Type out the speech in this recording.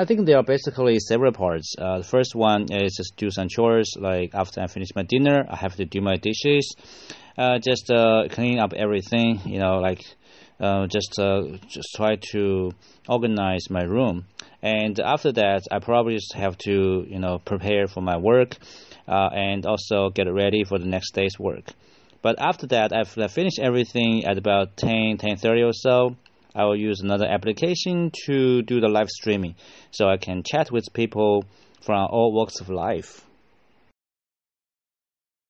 I think there are basically several parts. Uh, the first one is just do some chores. Like after I finish my dinner, I have to do my dishes, uh, just uh, clean up everything. You know, like uh, just uh, just try to organize my room. And after that, I probably just have to you know prepare for my work, uh, and also get ready for the next day's work. But after that, I've finished everything at about 10, 10.30 or so. I will use another application to do the live streaming so I can chat with people from all walks of life.